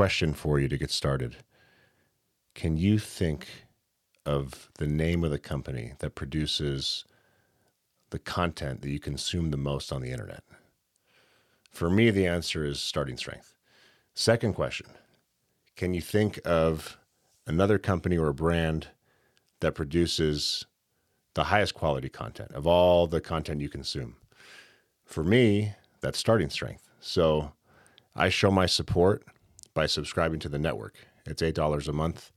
question for you to get started. Can you think of the name of the company that produces the content that you consume the most on the internet? For me, the answer is Starting Strength. Second question Can you think of another company or a brand that produces the highest quality content of all the content you consume? For me, that's Starting Strength. So I show my support by subscribing to the network. It's $8 a month.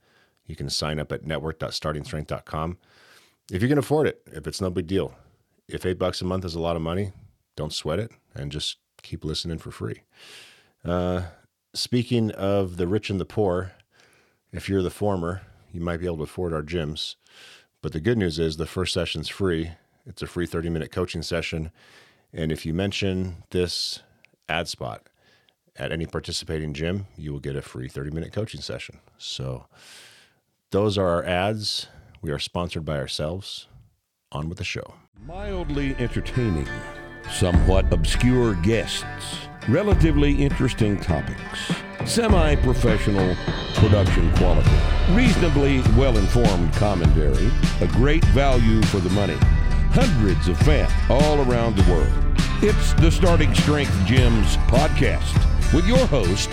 You can sign up at network.startingstrength.com if you can afford it, if it's no big deal. If eight bucks a month is a lot of money, don't sweat it and just keep listening for free. Uh, speaking of the rich and the poor, if you're the former, you might be able to afford our gyms. But the good news is the first session's free. It's a free 30 minute coaching session. And if you mention this ad spot at any participating gym, you will get a free 30 minute coaching session. So those are our ads. We are sponsored by ourselves. On with the show. Mildly entertaining somewhat obscure guests, relatively interesting topics, semi professional production quality, reasonably well informed commentary, a great value for the money, hundreds of fans all around the world. It's the Starting Strength Gyms podcast with your host,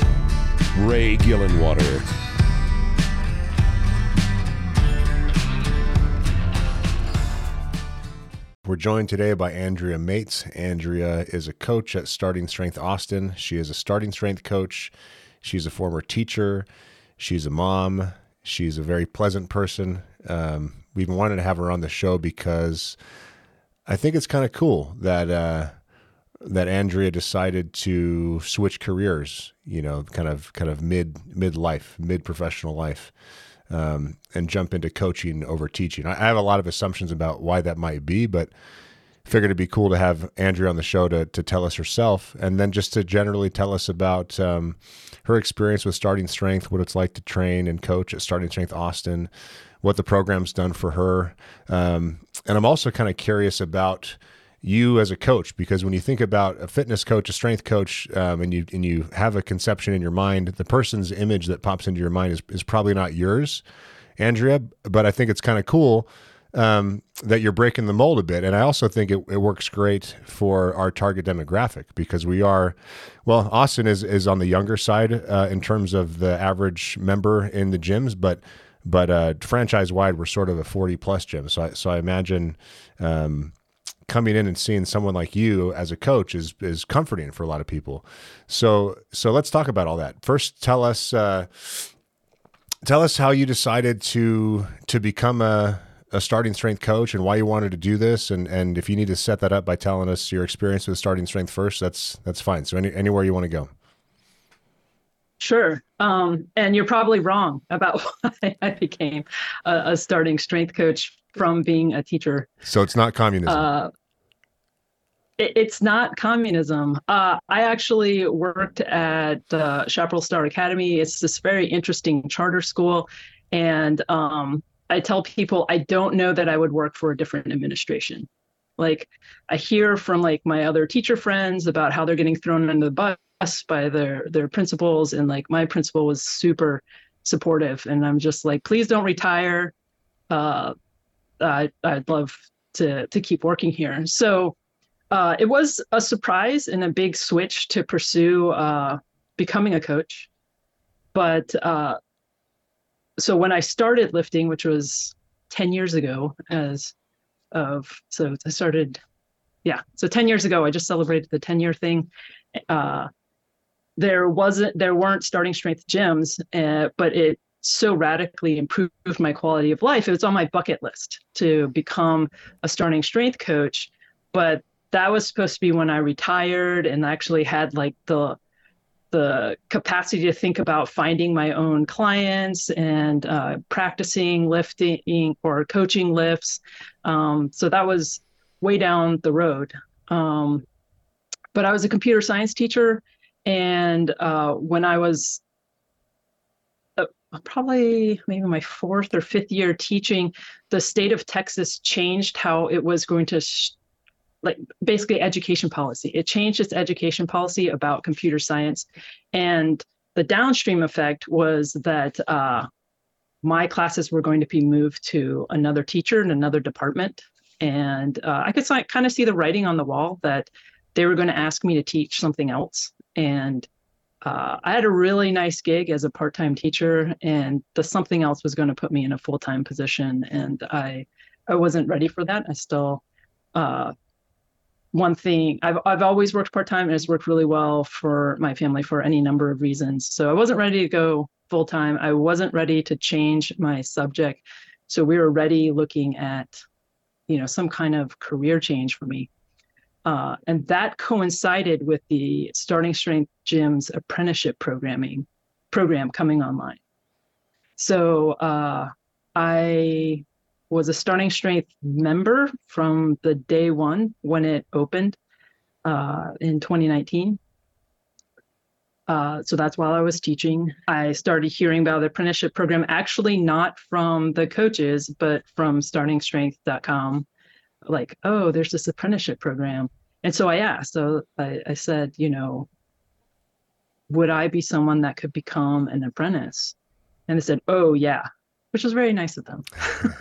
Ray Gillenwater. We're joined today by Andrea Mates. Andrea is a coach at Starting Strength Austin. She is a starting strength coach. She's a former teacher. She's a mom. She's a very pleasant person. Um, we've wanted to have her on the show because I think it's kind of cool that uh, that Andrea decided to switch careers. You know, kind of kind of mid mid life, mid professional life um, and jump into coaching over teaching. I have a lot of assumptions about why that might be, but figured it'd be cool to have Andrea on the show to to tell us herself, and then just to generally tell us about um, her experience with Starting Strength, what it's like to train and coach at Starting Strength Austin, what the program's done for her, um, and I'm also kind of curious about you as a coach because when you think about a fitness coach a strength coach um, and you and you have a conception in your mind the person's image that pops into your mind is, is probably not yours andrea but i think it's kind of cool um, that you're breaking the mold a bit and i also think it, it works great for our target demographic because we are well austin is is on the younger side uh, in terms of the average member in the gyms but but uh, franchise wide, we're sort of a 40 plus gym. So I, so I imagine um, coming in and seeing someone like you as a coach is is comforting for a lot of people. So so let's talk about all that. First, tell us uh, tell us how you decided to to become a a starting strength coach and why you wanted to do this and and if you need to set that up by telling us your experience with starting strength first that's that's fine so any, anywhere you want to go Sure. Um, and you're probably wrong about why I became a, a, starting strength coach from being a teacher. So it's not communism. Uh, it's not communism. Uh, I actually worked at uh, Chaparral Star Academy. It's this very interesting charter school. And um, I tell people I don't know that I would work for a different administration. Like I hear from like my other teacher friends about how they're getting thrown under the bus by their their principals, and like my principal was super supportive, and I'm just like, please don't retire. Uh, I, I'd love to to keep working here. So uh, it was a surprise and a big switch to pursue uh, becoming a coach. But uh, so when I started lifting, which was 10 years ago, as of so I started, yeah, so 10 years ago, I just celebrated the 10 year thing. Uh, there wasn't, there weren't starting strength gyms, uh, but it so radically improved my quality of life. It was on my bucket list to become a starting strength coach. But that was supposed to be when I retired and actually had like the the capacity to think about finding my own clients and uh, practicing lifting or coaching lifts. Um, so that was way down the road. Um, but I was a computer science teacher, and uh, when I was uh, probably maybe my fourth or fifth year teaching, the state of Texas changed how it was going to sh- like basically education policy. It changed its education policy about computer science, and the downstream effect was that uh, my classes were going to be moved to another teacher in another department. And uh, I could kind of see the writing on the wall that they were going to ask me to teach something else. And uh, I had a really nice gig as a part time teacher, and the something else was going to put me in a full time position. And I, I wasn't ready for that. I still, uh, one thing I've I've always worked part time and it's worked really well for my family for any number of reasons. So I wasn't ready to go full time. I wasn't ready to change my subject. So we were ready looking at, you know, some kind of career change for me. Uh, and that coincided with the Starting Strength Gym's apprenticeship programming program coming online. So uh, I was a Starting Strength member from the day one when it opened uh, in 2019. Uh, so that's while I was teaching. I started hearing about the apprenticeship program, actually not from the coaches, but from startingstrength.com. Like, oh, there's this apprenticeship program. And so I asked, so I, I said, you know, would I be someone that could become an apprentice? And they said, oh, yeah, which was very nice of them.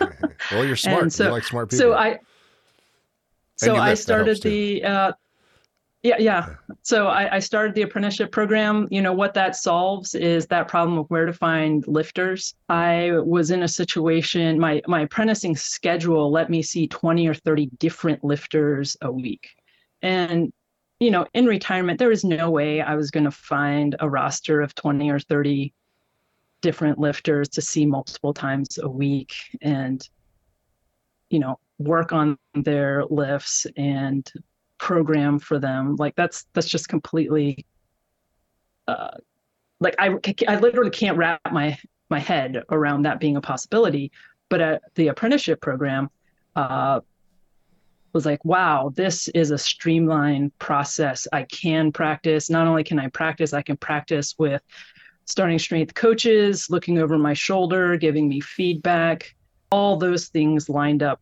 well, you're smart. So, you like smart people. So I, so I started the, uh, yeah, yeah. So I, I, started the apprenticeship program. You know, what that solves is that problem of where to find lifters. I was in a situation, my, my apprenticing schedule let me see 20 or 30 different lifters a week. And, you know, in retirement, there was no way I was going to find a roster of 20 or 30 different lifters to see multiple times a week and, you know, work on their lifts and program for them. Like that's that's just completely uh like i i literally can't wrap my my head around that being a possibility but at the apprenticeship program uh was like wow this is a streamlined process. I can practice. Not only can i practice i can practice with starting strength coaches looking over my shoulder giving me feedback. All those things lined up.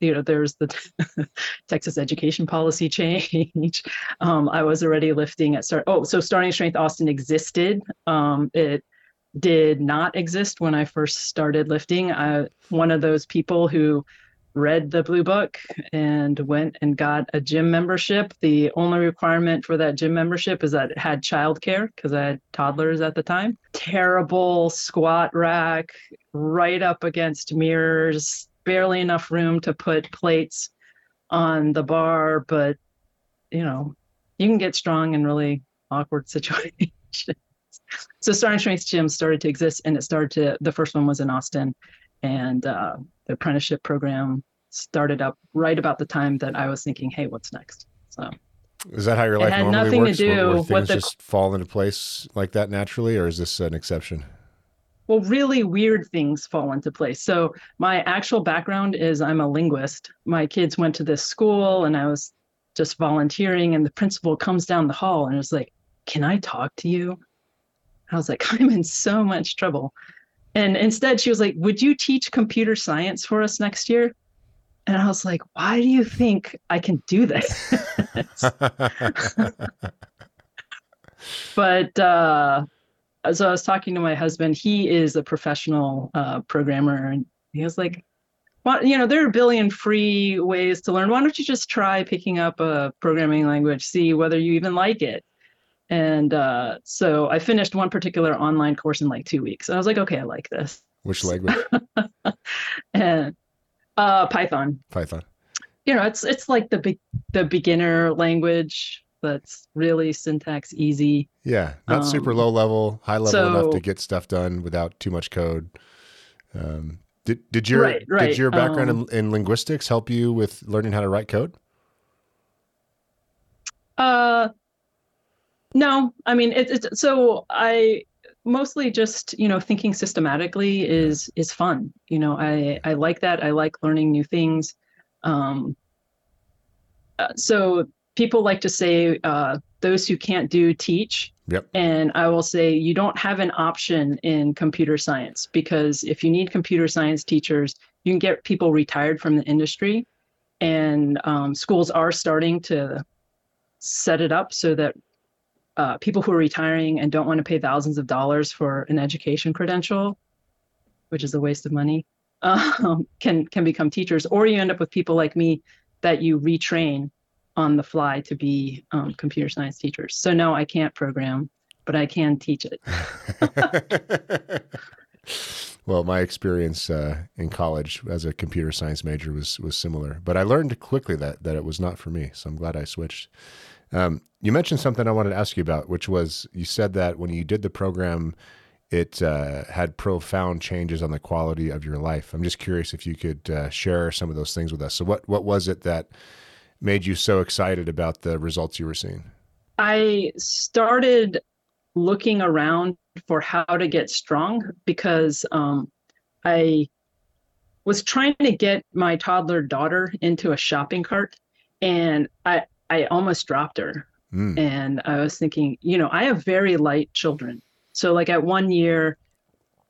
You know there's the texas education policy change. Um, i was already lifting at start oh so starting strength austin existed. Um, it did not exist when i first started lifting. I, one of those people who read the blue book and went and got a gym membership. The only requirement for that gym membership is that it had childcare because i had toddlers at the time. Terrible squat rack right up against mirrors barely enough room to put plates on the bar, but you know, you can get strong in really awkward situations. so Starting Strength Gym started to exist and it started to the first one was in Austin and uh, the apprenticeship program started up right about the time that I was thinking, hey, what's next? So is that how your life normally nothing works? To do where, where things the, just fall into place like that naturally, or is this an exception? well, really weird things fall into place. So, my actual background is I'm a linguist. My kids went to this school and I was just volunteering, and the principal comes down the hall and is like, Can I talk to you? I was like, I'm in so much trouble. And instead, she was like, Would you teach computer science for us next year? And I was like, Why do you think I can do this? but, uh, so I was talking to my husband. He is a professional uh, programmer, and he was like, "Well, you know, there are a billion free ways to learn. Why don't you just try picking up a programming language, see whether you even like it?" And uh, so I finished one particular online course in like two weeks. I was like, "Okay, I like this." Which language? and uh, Python. Python. You know, it's it's like the be- the beginner language that's really syntax easy. Yeah, not um, super low level, high level so, enough to get stuff done without too much code. Um, did did your right, right. did your background um, in, in, linguistics help you with learning how to write code? Uh, no. I mean, it, it's so I mostly just you know thinking systematically is is fun. You know, I I like that. I like learning new things. Um, uh, so people like to say uh, those who can't do teach. Yep. And I will say you don't have an option in computer science because if you need computer science teachers, you can get people retired from the industry. And um, schools are starting to set it up so that uh, people who are retiring and don't want to pay thousands of dollars for an education credential, which is a waste of money, um, can can become teachers. Or you end up with people like me that you retrain on the fly to be um, computer science teachers. So no, I can't program, but I can teach it. well, my experience uh, in college as a computer science major was was similar, but I learned quickly that that it was not for me. So I'm glad I switched. Um, you mentioned something I wanted to ask you about, which was you said that when you did the program, it uh, had profound changes on the quality of your life. I'm just curious if you could uh, share some of those things with us. So, what what was it that made you so excited about the results you were seeing? I started looking around for how to get strong because um, I was trying to get my toddler daughter into a shopping cart, and I I almost dropped her. Mm. And I was thinking, you know, I have very light children. So like at one year,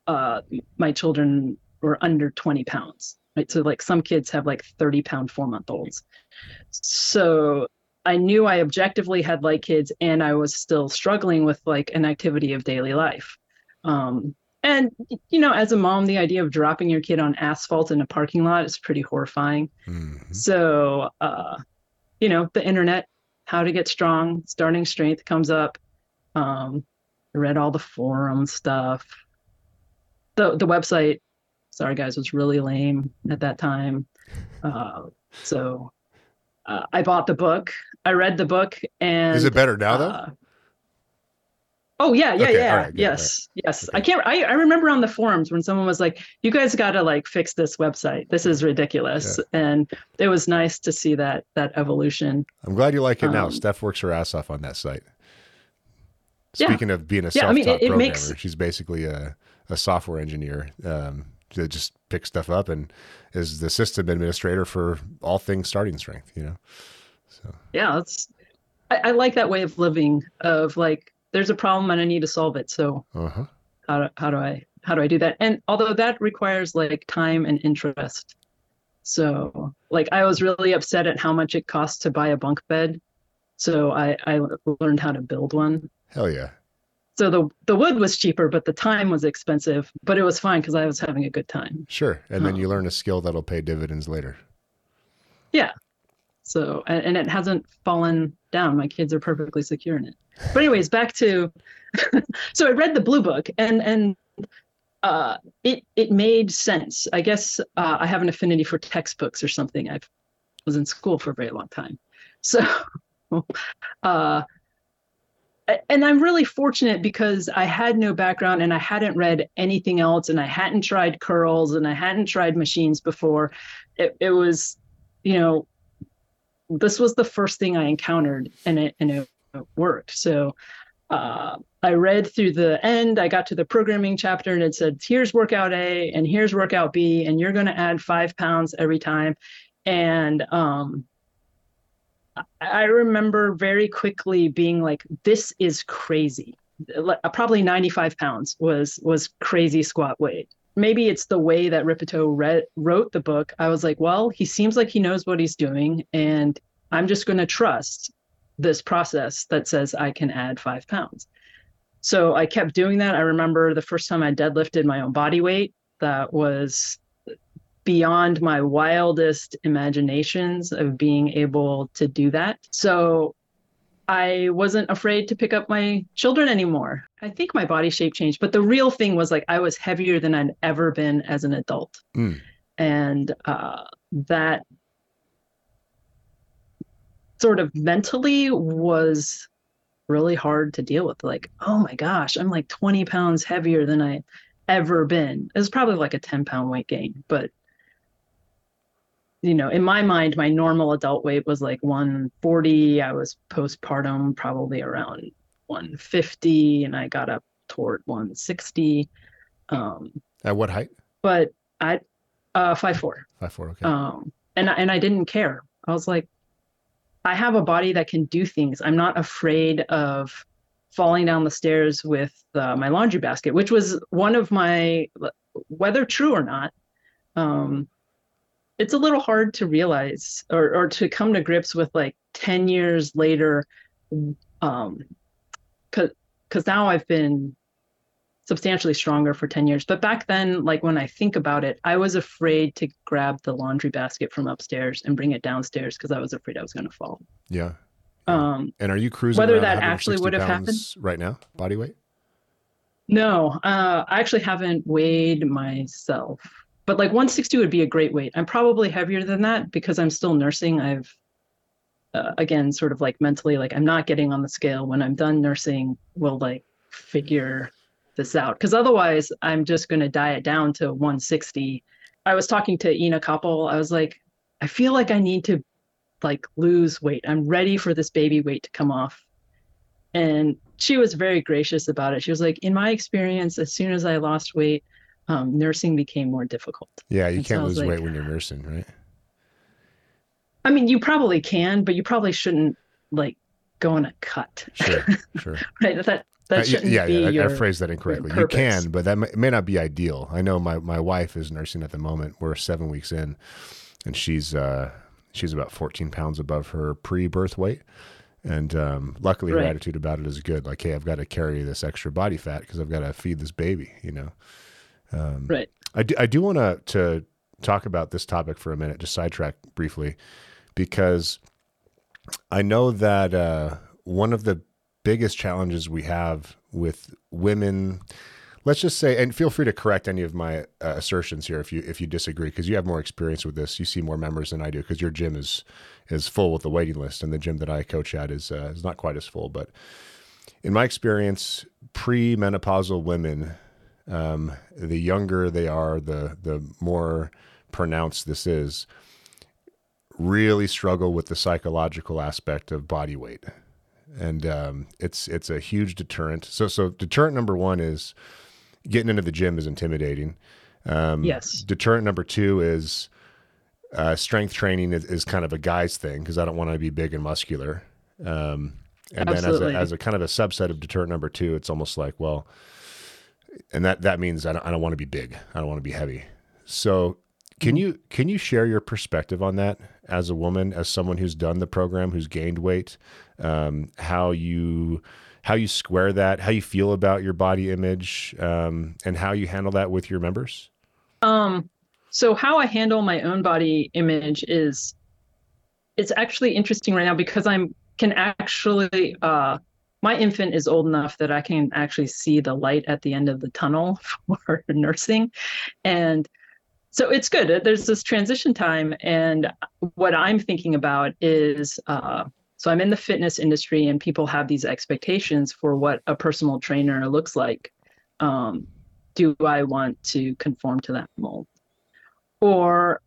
uh, my children were under 20 pounds. Right. So like some kids have like 30 pound four month olds. So I knew I objectively had light kids and I was still struggling with like an activity of daily life. Um, and you know, as a mom, the idea of dropping your kid on asphalt in a parking lot is pretty horrifying. Mm-hmm. So uh, you know, the internet, how to get strong, starting strength comes up. Um, I read all the forum stuff. The the website, sorry guys, was really lame at that time. Uh, so uh, I bought the book. I read the book, and is it better now though? Oh yeah, yeah, okay, yeah. Right, yes, right. yes. Okay. I can't. I, I remember on the forums when someone was like, "You guys got to like fix this website. This is ridiculous." Yeah. And it was nice to see that that evolution. I'm glad you like it um, now. Steph works her ass off on that site. Speaking yeah. of being a self-taught yeah, I mean, it, it programmer, makes... she's basically a, a software engineer um, that just picks stuff up and is the system administrator for all things starting strength. You know. So yeah, it's. I, I like that way of living. Of like there's a problem and I need to solve it. So uh-huh. how do, how do I how do I do that? And although that requires like time and interest. So like I was really upset at how much it costs to buy a bunk bed. So I I learned how to build one. Hell yeah. So the the wood was cheaper, but the time was expensive. But it was fine because I was having a good time. Sure, and then um, you learn a skill that'll pay dividends later. Yeah. So and, it hasn't fallen down. My kids are perfectly secure in it. But anyways, back to so I read the blue book and and uh, it it made sense. I guess uh, I have an affinity for textbooks or something. I was in school for a very long time, so uh, and I'm really fortunate because I had no background and I hadn't read anything else and I hadn't tried curls and I hadn't tried machines before. It, it was, you know, this was the first thing I encountered and it and it worked. So uh, I read through the end. I got to the programming chapter and it said, here's workout A and here's workout B, and you're going to add five pounds every time. And um, I remember very quickly being like, this is crazy. Probably 95 pounds was was crazy squat weight. Maybe it's the way that Rippetoe read, wrote the book. I was like, well, he seems like he knows what he's doing, and I'm just going to trust this process that says I can add five pounds. So I kept doing that. I remember the first time I deadlifted my own body weight, that was beyond my wildest imaginations of being able to do that. So I wasn't afraid to pick up my children anymore. I think my body shape changed, but the real thing was like I was heavier than I'd ever been as an adult. Mm. And uh, that sort of mentally was really hard to deal with. Like, oh my gosh, I'm like 20 pounds heavier than I ever been. It was probably like a 10 pound weight gain, but you know, in my mind, my normal adult weight was like 140. I was postpartum, probably around 150, and I got up toward 160. Um, At what height? But I, uh, five four. Five four. Okay. Um, and and I didn't care. I was like, I have a body that can do things. I'm not afraid of falling down the stairs with uh, my laundry basket, which was one of my, whether true or not, um, it's a little hard to realize or, or to come to grips with like 10 years later um, because now I've been substantially stronger for 10 years. But back then, like when I think about it, I was afraid to grab the laundry basket from upstairs and bring it downstairs because I was afraid I was going to fall. Yeah. Um, and are you cruising whether that actually would have happened right now, body weight? no, uh, I actually haven't weighed myself, but like 160 would be a great weight. I'm probably heavier than that because I'm still nursing. I've, uh, again, sort of like mentally, like I'm not getting on the scale. When I'm done nursing, we'll like figure this out because otherwise I'm just going to diet down to 160. I was talking to Ina Koppel. I was like, I feel like I need to like lose weight. I'm ready for this baby weight to come off. And she was very gracious about it. She was like, in my experience, as soon as I lost weight, um, nursing became more difficult. Yeah, you And can't was lose weight when you're nursing, right? I mean, you probably can, but you probably shouldn't like go on a cut, Sure, sure. right? That that shouldn't yeah, be yeah, I-. I phrased that incorrectly. You can, but that may, may not be ideal. I know my, my wife is nursing at the moment. We're seven weeks in, and she's uh, she's about 14 pounds above her pre-birth weight. And um, luckily, her attitude about it is good. Like, hey, I've got to carry this extra body fat because I've got to feed this baby. You know. Right. I do, I do want to to talk about this topic for a minute, just sidetrack briefly, because I know that uh, one of the biggest challenges we have with women, let's just say, and feel free to correct any of my uh, assertions here if you if you disagree, because you have more experience with this. You see more members than I do, because your gym is is full with the waiting list, and the gym that I coach at is uh, is not quite as full. But in my experience, pre-menopausal women um, the younger they are, the the more pronounced this is. Really struggle with the psychological aspect of body weight, and um, it's it's a huge deterrent. So so deterrent number one is getting into the gym is intimidating. Um, Yes. Deterrent number two is uh, strength training is, is kind of a guy's thing because I don't want to be big and muscular. Um, and then as a, as a kind of a subset of deterrent number two, it's almost like well, and that that means I don't, I don't want to be big. I don't want to be heavy. So can you can you share your perspective on that as a woman, as someone who's done the program, who's gained weight, um, how you how you square that, how you feel about your body image, um, and how you handle that with your members? Um, so how I handle my own body image is it's actually interesting right now because I'm can actually uh my infant is old enough that I can actually see the light at the end of the tunnel for nursing. And so it's good. There's this transition time. And what I'm thinking about is uh, so I'm in the fitness industry and people have these expectations for what a personal trainer looks like. Um, do I want to conform to that mold? Or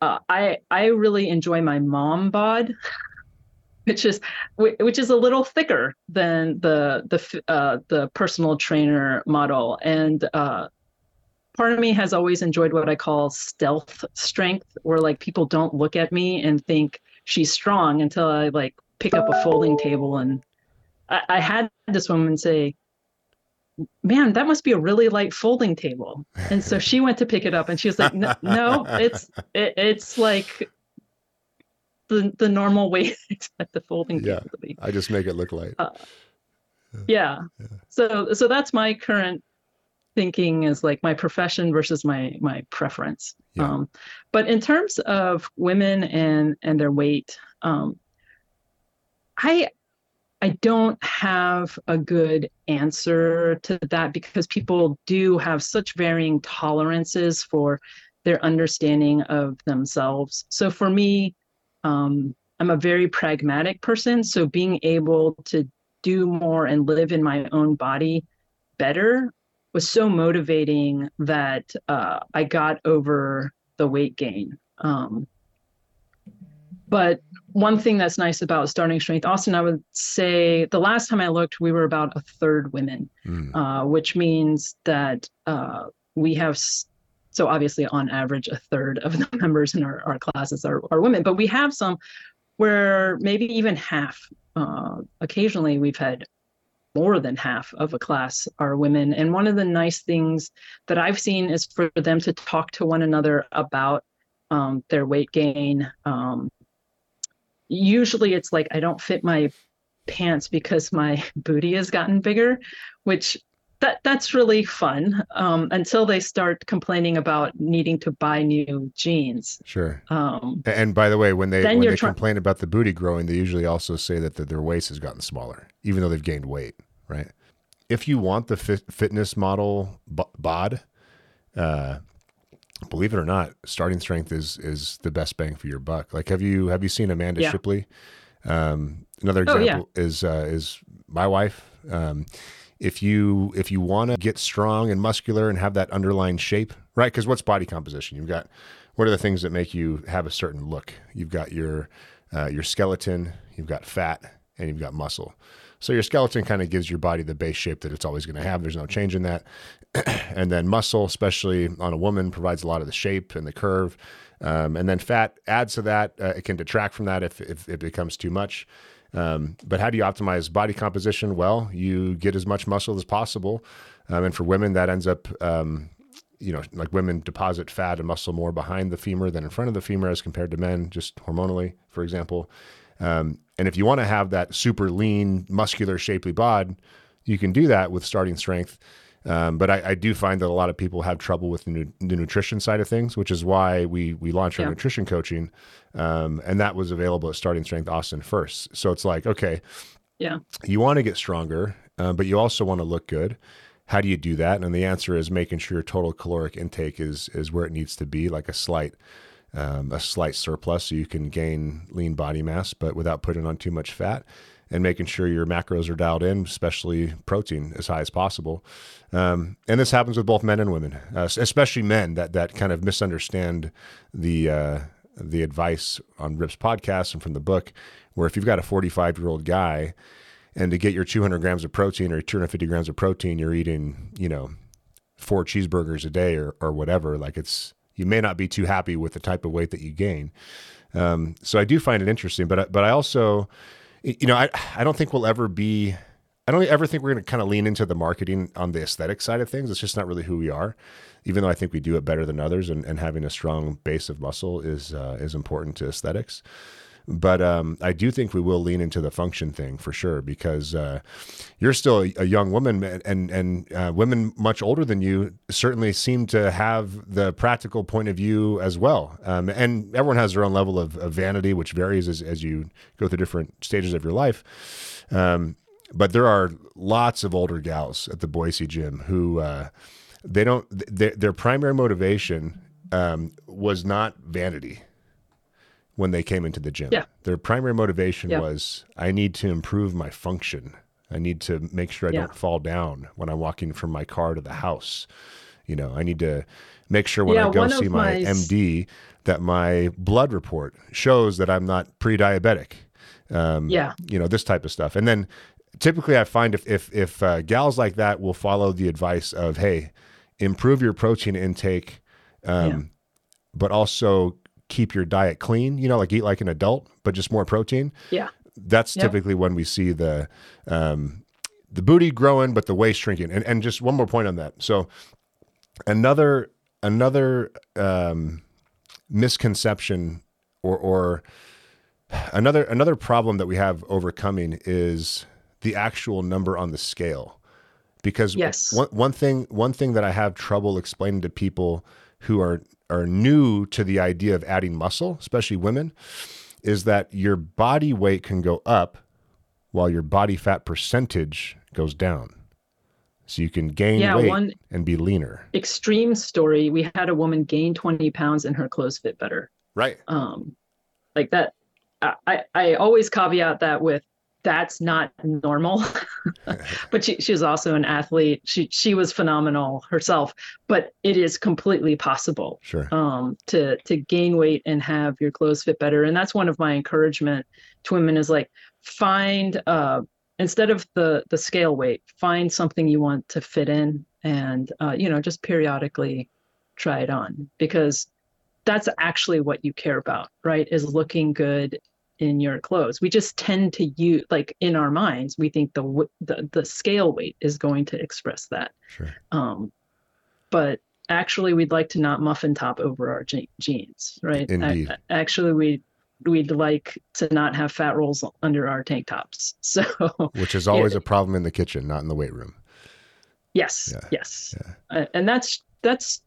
uh, I I really enjoy my mom bod, which is which is a little thicker than the the uh, the personal trainer model, and uh, part of me has always enjoyed what I call stealth strength, where like people don't look at me and think she's strong until I like pick up a folding table and I, I had this woman say, "Man, that must be a really light folding table." And so she went to pick it up, and she was like, "No, no it's it, it's like the the normal weight I expect the folding Yeah. table to be." I just make it look light. Yeah. So so that's my current thinking is like my profession versus my my preference. Yeah. Um, but in terms of women and and their weight, um, I I don't have a good answer to that because people do have such varying tolerances for their understanding of themselves. So for me, um, I'm a very pragmatic person. So being able to do more and live in my own body better was so motivating that uh, I got over the weight gain. Um, but one thing that's nice about starting Strength Austin, I would say the last time I looked, we were about a third women, Mm. uh, which means that uh, we have, so obviously on average, a third of the members in our, our classes are, are women, but we have some where maybe even half. Uh, occasionally, we've had more than half of a class are women. And one of the nice things that I've seen is for them to talk to one another about um, their weight gain. Um, usually, it's like I don't fit my pants because my booty has gotten bigger, which that that's really fun um, until they start complaining about needing to buy new jeans. Sure. Um, And by the way, when they when they try- complain about the booty growing, they usually also say that the, their waist has gotten smaller, even though they've gained weight. Right. If you want the fit, fitness model b- bod, uh, believe it or not, starting strength is is the best bang for your buck. Like, have you have you seen Amanda Yeah. Shipley? Um, another Oh, example yeah. is uh, is my wife. Um, if you if you want to get strong and muscular and have that underlying shape, right? Because what's body composition? You've got what are the things that make you have a certain look? You've got your uh, your skeleton, you've got fat, and you've got muscle. So your skeleton kind of gives your body the base shape that it's always going to have. There's no change in that. and then muscle, especially on a woman, provides a lot of the shape and the curve. Um, and then fat adds to that. Uh, it can detract from that if, if it becomes too much. Um, but how do you optimize body composition? Well, you get as much muscle as possible. Um, and for women, that ends up, um, you know, like women deposit fat and muscle more behind the femur than in front of the femur as compared to men, just hormonally, for example. Um, and if you want to have that super lean, muscular, shapely bod, you can do that with starting strength. Um, but I, I do find that a lot of people have trouble with the, nu- the nutrition side of things, which is why we we launched our Yeah. nutrition coaching, um, and that was available at Starting Strength Austin first. So it's like, okay, yeah. you want to get stronger, uh, but you also want to look good. How do you do that? And the answer is making sure your total caloric intake is is where it needs to be, like a slight um, a slight surplus, so you can gain lean body mass, but without putting on too much fat, and making sure your macros are dialed in, especially protein, as high as possible. Um, and this happens with both men and women, uh, especially men that that kind of misunderstand the uh, the advice on Rip's podcast and from the book, where if you've got a 45 year old guy and to get your 200 grams of protein or 250 grams of protein, you're eating, you know, four cheeseburgers a day or, or whatever. Like it's, you may not be too happy with the type of weight that you gain. Um, so I do find it interesting, but, but I also, you know, I, I don't think we'll ever be, I don't ever think we're going to kind of lean into the marketing on the aesthetic side of things. It's just not really who we are, even though I think we do it better than others and, and having a strong base of muscle is, uh, is important to aesthetics but um, I do think we will lean into the function thing for sure because uh, you're still a, young woman, and and uh, women much older than you certainly seem to have the practical point of view as well. Um, and everyone has their own level of, of vanity, which varies as as you go through different stages of your life. Um, but there are lots of older gals at the Boise gym who uh, they don't their, their primary motivation um, was not vanity when they came into the gym. Yeah. Their primary motivation Yeah. was I need to improve my function. I need to make sure I Yeah. don't fall down when I'm walking from my car to the house. You know, I need to make sure when I go see my my MD that my blood report shows that I'm not pre-diabetic. Um, Yeah. you know, this type of stuff. And then typically I find if if if uh, gals like that will follow the advice of hey, improve your protein intake, um, Yeah. but also keep your diet clean. You know, like eat like an adult, but just more protein. Yeah. That's typically when we see the um, the booty growing, but the waist shrinking. And and just one more point on that. So another another um, misconception or or another another problem that we have overcoming is the actual number on the scale because Yes. one, one thing one thing that I have trouble explaining to people who are are new to the idea of adding muscle, especially women, is that your body weight can go up while your body fat percentage goes down. So you can gain Yeah, weight one- and be leaner. Extreme story. We had a woman gain 20 pounds and her clothes fit better. Right. Um, like that. I, I, I always caveat that with that's not normal. but she, she was also an athlete. She she was phenomenal herself. But it is completely possible Sure. um, to to gain weight and have your clothes fit better. And that's one of my encouragement to women is like find uh, instead of the the scale weight, find something you want to fit in, and uh, you know just periodically try it on because that's actually what you care about, right? Is looking good in your clothes. We just tend to use like in our minds, we think the the the scale weight is going to express that. Sure. Um, but actually, we'd like to not muffin top over our je- jeans, right? Indeed. actually, we we'd like to not have fat rolls under our tank tops. So, which is always yeah. a problem in the kitchen, not in the weight room. Yes, yeah. yes, yeah. Uh, and that's that's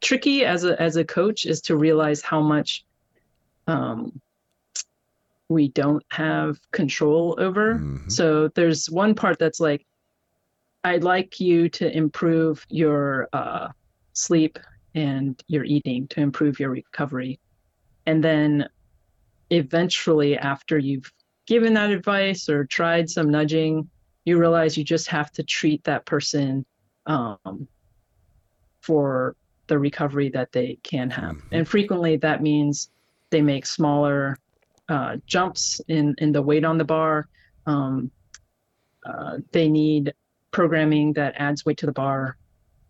tricky as a as a coach is to realize how much um, we don't have control over. Mm-hmm. So there's one part that's like, I'd like you to improve your uh, sleep and your eating to improve your recovery. And then eventually, after you've given that advice or tried some nudging, you realize you just have to treat that person um, for the recovery that they can have. Mm-hmm. And frequently that means they make smaller uh, jumps in, in the weight on the bar. Um, uh, they need programming that adds weight to the bar,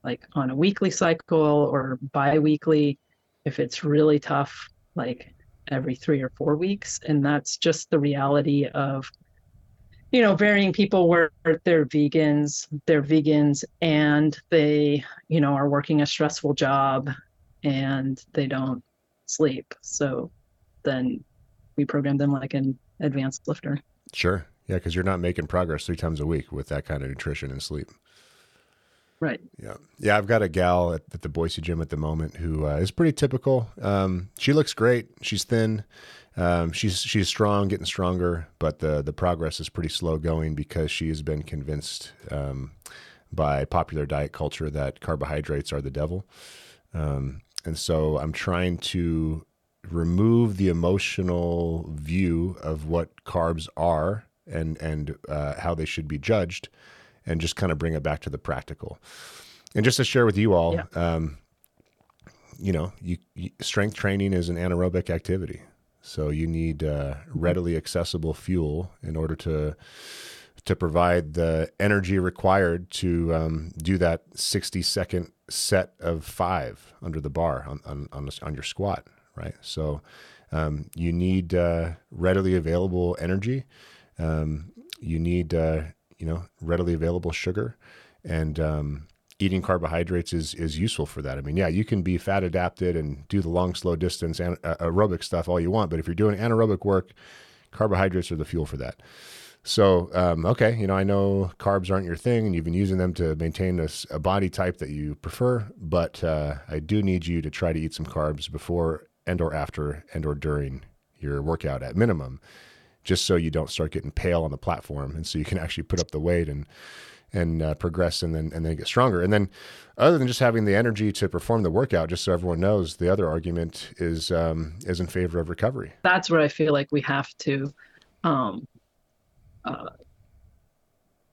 like on a weekly cycle or bi weekly, if it's really tough, like every three or four weeks. And that's just the reality of you know, varying people where they're vegans, they're vegans and they, you know, are working a stressful job and they don't sleep. So then we program them like an advanced lifter. Sure. Yeah, because you're not making progress three times a week with that kind of nutrition and sleep. Right. Yeah. Yeah. I've got a gal at, at the Boise gym at the moment who uh, is pretty typical. Um, she looks great. She's thin. Um, she's she's strong, getting stronger, but the the progress is pretty slow going because she has been convinced um, by popular diet culture that carbohydrates are the devil, um, and so I'm trying to remove the emotional view of what carbs are and and uh, how they should be judged, and just kind of bring it back to the practical. And just to share with you all, yeah. um, you know, you, you, strength training is an anaerobic activity. So you need uh, readily accessible fuel in order to to provide the energy required to um, do that 60 second set of five under the bar on on, on, on your squat, right? So um, you need uh, readily available energy. Um, you need uh, you know readily available sugar, and um, eating carbohydrates is is useful for that. I mean, yeah, you can be fat adapted and do the long, slow distance and uh, aerobic stuff all you want, but if you're doing anaerobic work, carbohydrates are the fuel for that. So, um, okay, you know, I know carbs aren't your thing, and you've been using them to maintain a, a body type that you prefer, but uh, I do need you to try to eat some carbs before and or after and or during your workout at minimum, just so you don't start getting pale on the platform, and so you can actually put up the weight and and uh, progress and then and then get stronger. And then other than just having the energy to perform the workout, just so everyone knows, the other argument is um, is in favor of recovery. That's where I feel like we have to um, uh,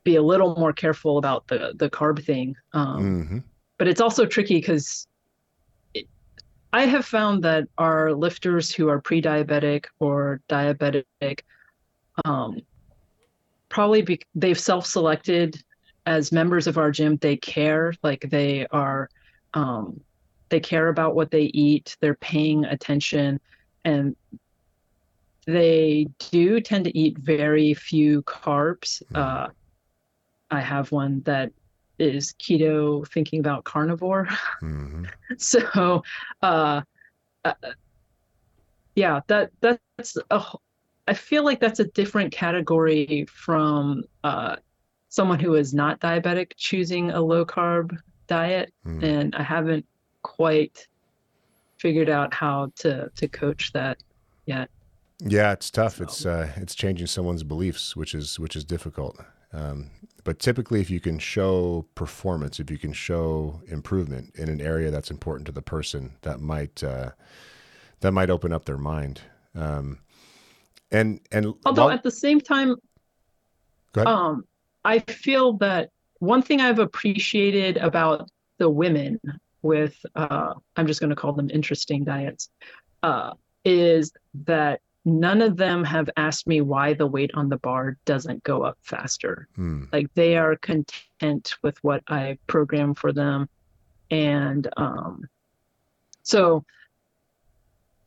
be a little more careful about the the carb thing. Um, mm-hmm. But it's also tricky because I have found that our lifters who are pre-diabetic or diabetic um, probably be, they've self-selected as members of our gym. They care like they are um, they care about what they eat. They're paying attention and they do tend to eat very few carbs. Mm-hmm. uh, i have one that is keto thinking about carnivore mm-hmm. so uh, uh, yeah that that's a I feel like that's a different category from uh, someone who is not diabetic choosing a low carb diet mm. and i haven't quite figured out how to to coach that yet yeah it's tough so. it's uh it's changing someone's beliefs which is which is difficult um, but typically if you can show performance if you can show improvement in an area that's important to the person that might uh, that might open up their mind. Um, and and although while... at the same time um I feel that one thing I've appreciated about the women with, uh, I'm just going to call them interesting diets, uh, is that none of them have asked me why the weight on the bar doesn't go up faster. Hmm. Like they are content with what I program for them. And um, so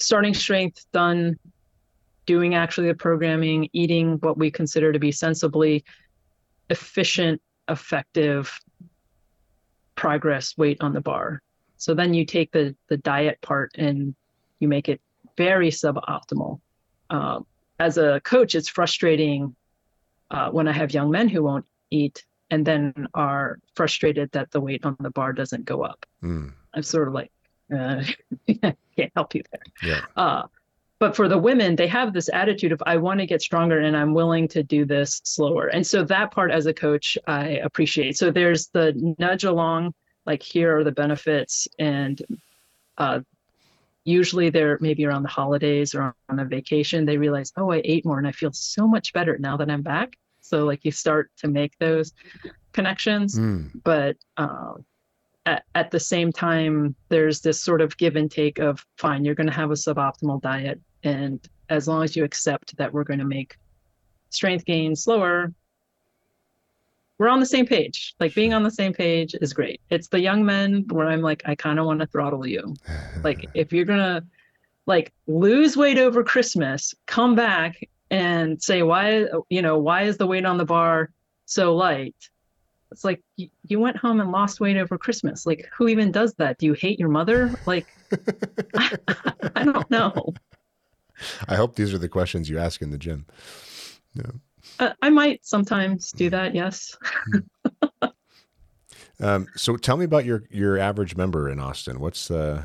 starting strength done, doing actually the programming, eating what we consider to be sensibly, efficient, effective progress weight on the bar. So then you take the the diet part and you make it very suboptimal. Uh, as a coach, it's frustrating uh, when I have young men who won't eat and then are frustrated that the weight on the bar doesn't go up. Mm. I'm sort of like, uh, can't help you there. Yeah. Uh, but for the women, they have this attitude of, I want to get stronger and I'm willing to do this slower. And so that part as a coach, I appreciate. So there's the nudge along, like, here are the benefits. And uh, usually they're maybe around the holidays or on a vacation, they realize, oh, I ate more and I feel so much better now that I'm back. So, like, you start to make those connections. Mm. But um, at, at the same time, there's this sort of give and take of fine, you're going to have a suboptimal diet. And as long as you accept that we're going to make strength gains slower, we're on the same page. Like being on the same page is great. It's the young men where I'm like, I kind of want to throttle you. Like if you're going to like lose weight over Christmas, come back and say, why, you know, why is the weight on the bar so light? It's like you, you went home and lost weight over Christmas. Like, who even does that? Do you hate your mother? Like, I, I don't know. I hope these are the questions you ask in the gym. Yeah. Uh, I might sometimes do that. Yes. Um, so tell me about your your average member in Austin. What's uh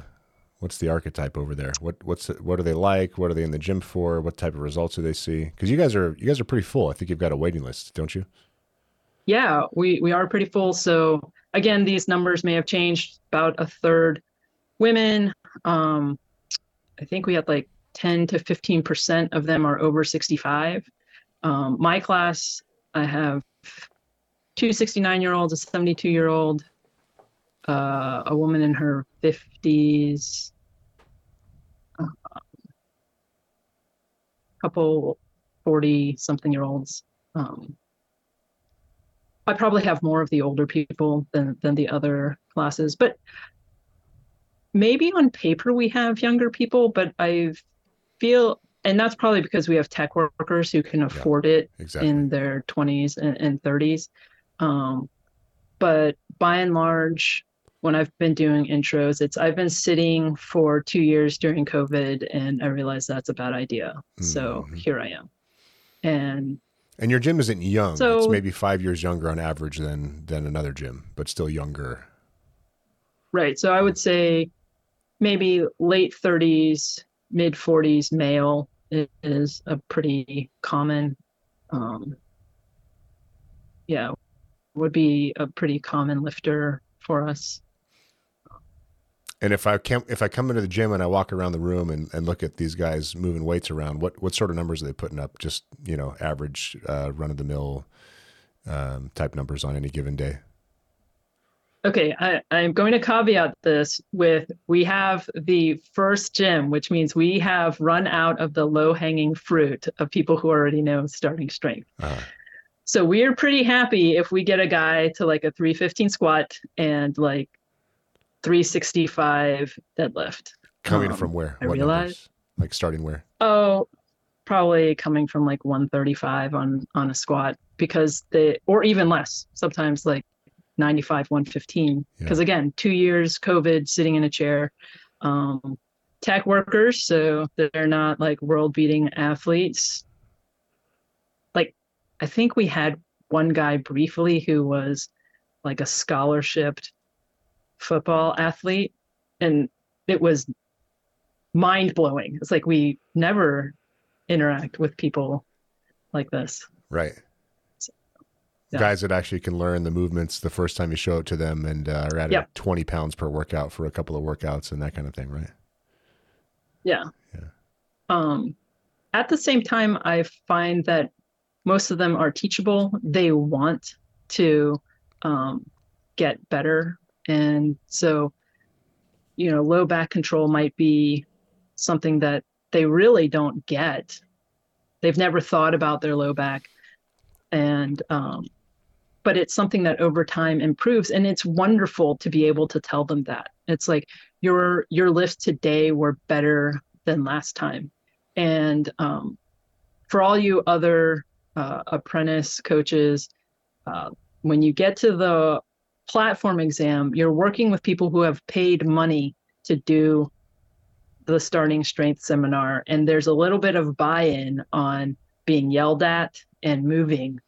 what's the archetype over there? What what's what are they like? What are they in the gym for? What type of results do they see? Because you guys are you guys are pretty full. I think you've got a waiting list, don't you? Yeah, we we are pretty full. So again, these numbers may have changed. About a third women. Um, I think we had like 10 to 15 percent of them are over 65. Um, my class, I have two 69 year olds, a 72 year old, uh, a woman in her 50s, a couple 40 something year olds. Um, I probably have more of the older people than than the other classes, but maybe on paper we have younger people, but I feel and that's probably because we have tech workers who can afford it Exactly. in their 20s and, and 30s. Um, but by and large, when I've been doing intros, it's I've been sitting for two years during COVID, and I realized that's a bad idea. So Mhm. here I am, and And your gym isn't young. it's maybe five years younger on average than than another gym, but still younger. right. So I would say maybe late 30s, mid 40s male is a pretty common. Um, yeah, would be a pretty common lifter for us. And if I can if I come into the gym and I walk around the room and, and look at these guys moving weights around, what what sort of numbers are they putting up? Just you know, average uh, run of the mill um, type numbers on any given day. Okay, I, I'm going to caveat this with we have the first gym, which means we have run out of the low hanging fruit of people who already know starting strength. Uh, So we are pretty happy if we get a guy to like a 315 squat and like 365 deadlift. coming Um, from where? I What realize- numbers? Like starting where? Oh, probably coming from like 135 on on a squat because they or even less. Sometimes like 95, 115. Because again, two years COVID, sitting in a chair. Um, tech workers, so they're not like world beating athletes. Like, I think we had one guy briefly who was like a scholarshiped football athlete, and it was mind blowing. It's like we never interact with people like this. Right. Guys that actually can learn the movements the first time you show it to them and uh, are at Yep. 20 pounds per workout for a couple of workouts and that kind of thing, right? Yeah. Yeah. Um, at the same time, I find that most of them are teachable. They want to um, get better. And so, you know, low back control might be something that they really don't get. They've never thought about their low back. And, um, but it's something that over time improves. And it's wonderful to be able to tell them that. It's like, your your lifts today were better than last time and um, for all you other uh, apprentice coaches uh, when you get to the platform exam you're working with people who have paid money to do the starting strength seminar and there's a little bit of buy-in on being yelled at and moving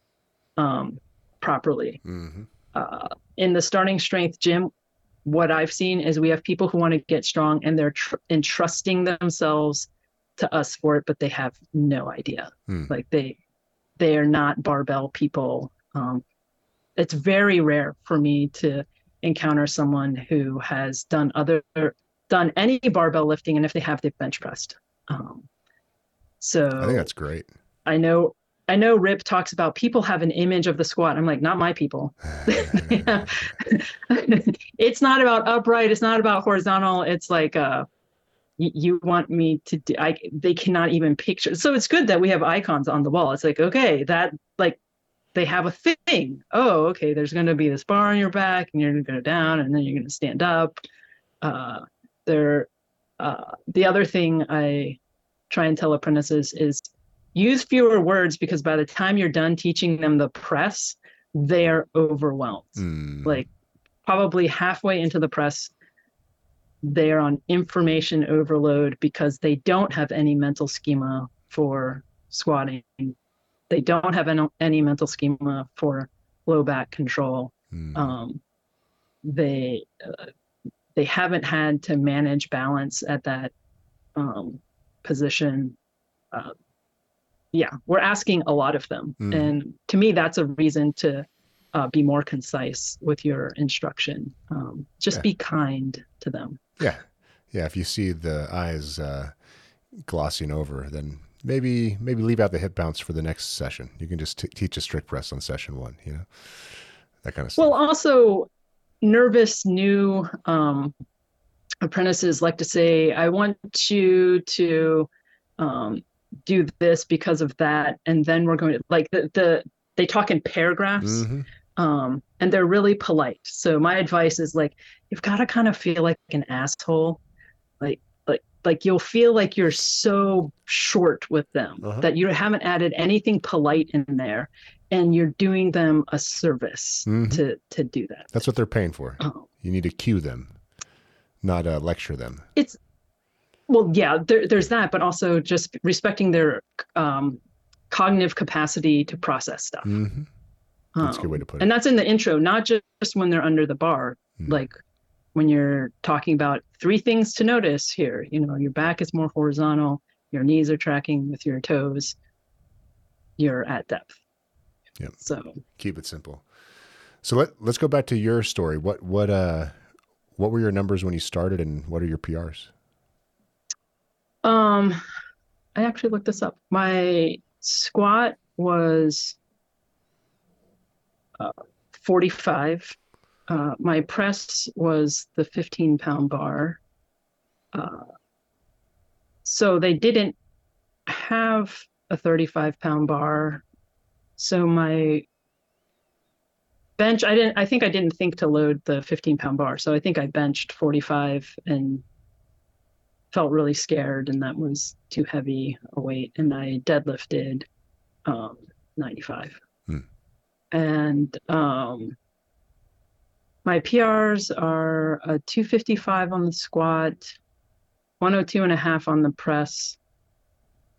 um, properly. Hmm uh, in the starting strength gym what i've seen is we have people who want to get strong and they're tr- entrusting themselves to us for it but they have no idea. Hmm. like they they are not barbell people. Um, it's very rare for me to encounter someone who has done other done any barbell lifting and if they have they've bench pressed. Um, so I think that's great. I know I know Rip talks about people have an image of the squat. I'm like, not my people. it's not about upright, it's not about horizontal. It's like uh y- you want me to do I they cannot even picture. So it's good that we have icons on the wall. It's like, okay, that like they have a thing. Oh, okay, there's gonna be this bar on your back and you're gonna go down and then you're gonna stand up. Uh there uh the other thing I try and tell apprentices is use fewer words because by the time you're done teaching them the press, they're overwhelmed. Mm. Like probably halfway into the press, they're on information overload because they don't have any mental schema for squatting. They don't have any, any mental schema for low back control. Mm. Um, they uh, they haven't had to manage balance at that um, position. Uh, yeah, we're asking a lot of them, Mhm. and to me, that's a reason to uh, be more concise with your instruction. Um, just Yeah. be kind to them. Yeah. Yeah. If you see the eyes uh, glossing over, then maybe maybe leave out the hip bounce for the next session. You can just t- teach a strict press on session one. You know, that kind of stuff. Well, also, nervous new um, apprentices like to say, I want you to um, do this because of that. And then we're going to, like, the, the they talk in paragraphs Mhm. um, and they're really polite. So, my advice is like, you've got to kind of feel like an asshole. Like, like, like you'll feel like you're so short with them Uh-huh. that you haven't added anything polite in there and you're doing them a service Mhm. to to do that. That's what they're paying for. Oh, You need to cue them, not uh, lecture them. it's well, yeah. There, there's that, but also just respecting their um, cognitive capacity to process stuff. hmm That's a good Um, way to put it. and that's in the intro, not just when they're under the bar. Mm. Like when you're talking about three things to notice here. You know, your back is more horizontal, your knees are tracking with your toes, you're at depth. Yep. So Keep it simple. So let let's go back to your story. What what uh what were your numbers when you started, and what are your PRs? Um, I actually looked this up. My squat was uh, 45. Uh, my press was the 15 pound bar. Uh, so they didn't have a 35 pound bar. So my bench, I didn't, I think I didn't think to load the 15 pound bar. So I think I benched 45 and felt really scared and that was too heavy a weight and i deadlifted um 95 Hmm. and um my prs are a 255 on the squat 102 and a half on the press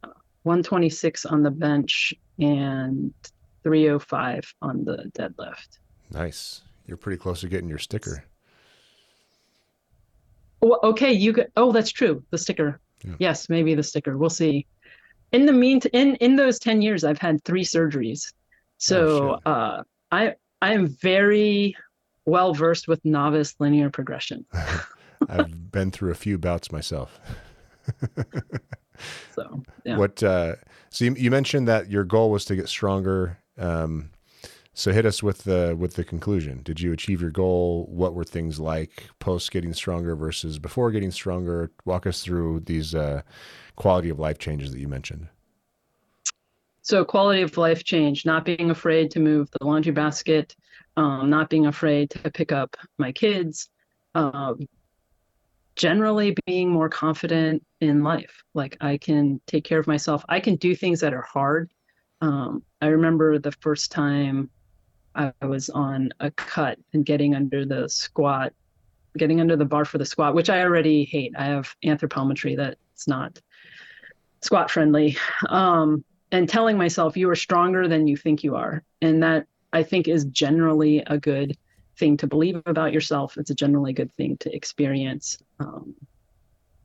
uh, 126 on the bench and 305 on the deadlift Nice. You're pretty close to getting your sticker. Well, okay, you got. Oh, that's true. The sticker. Yeah. Yes, maybe the sticker. We'll see. In the mean, in in those ten years, I've had three surgeries, so shit. uh, I I am very well versed with novice linear progression. I've been through a few bouts myself. So yeah. What? Uh, so you, you mentioned that your goal was to get stronger. Um, so hit us with the with the conclusion. Did you achieve your goal? What were things like post getting stronger versus before getting stronger? Walk us through these uh, quality of life changes that you mentioned. So quality of life change, not being afraid to move the laundry basket, um, not being afraid to pick up my kids, um, generally being more confident in life. Like I can take care of myself. I can do things that are hard. Um, I remember the first time I was on a cut and getting under the squat getting under the bar for the squat, which I already hate. I have anthropometry that's not squat friendly. Um, and telling myself you are stronger than you think you are. And that I think is generally a good thing to believe about yourself. It's a generally good thing to experience. Um,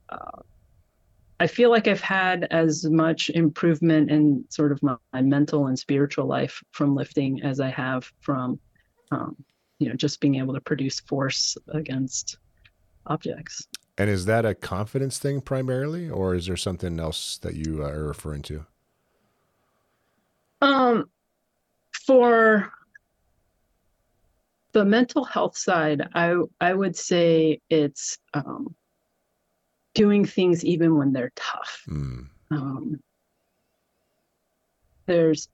uh, I feel like I've had as much improvement in sort of my, my mental and spiritual life from lifting as I have from, um, you know, just being able to produce force against objects. And is that a confidence thing primarily, or is there something else that you are referring to? Um, for the mental health side, I I would say it's um, doing things even when they're tough. Mm. Um, there's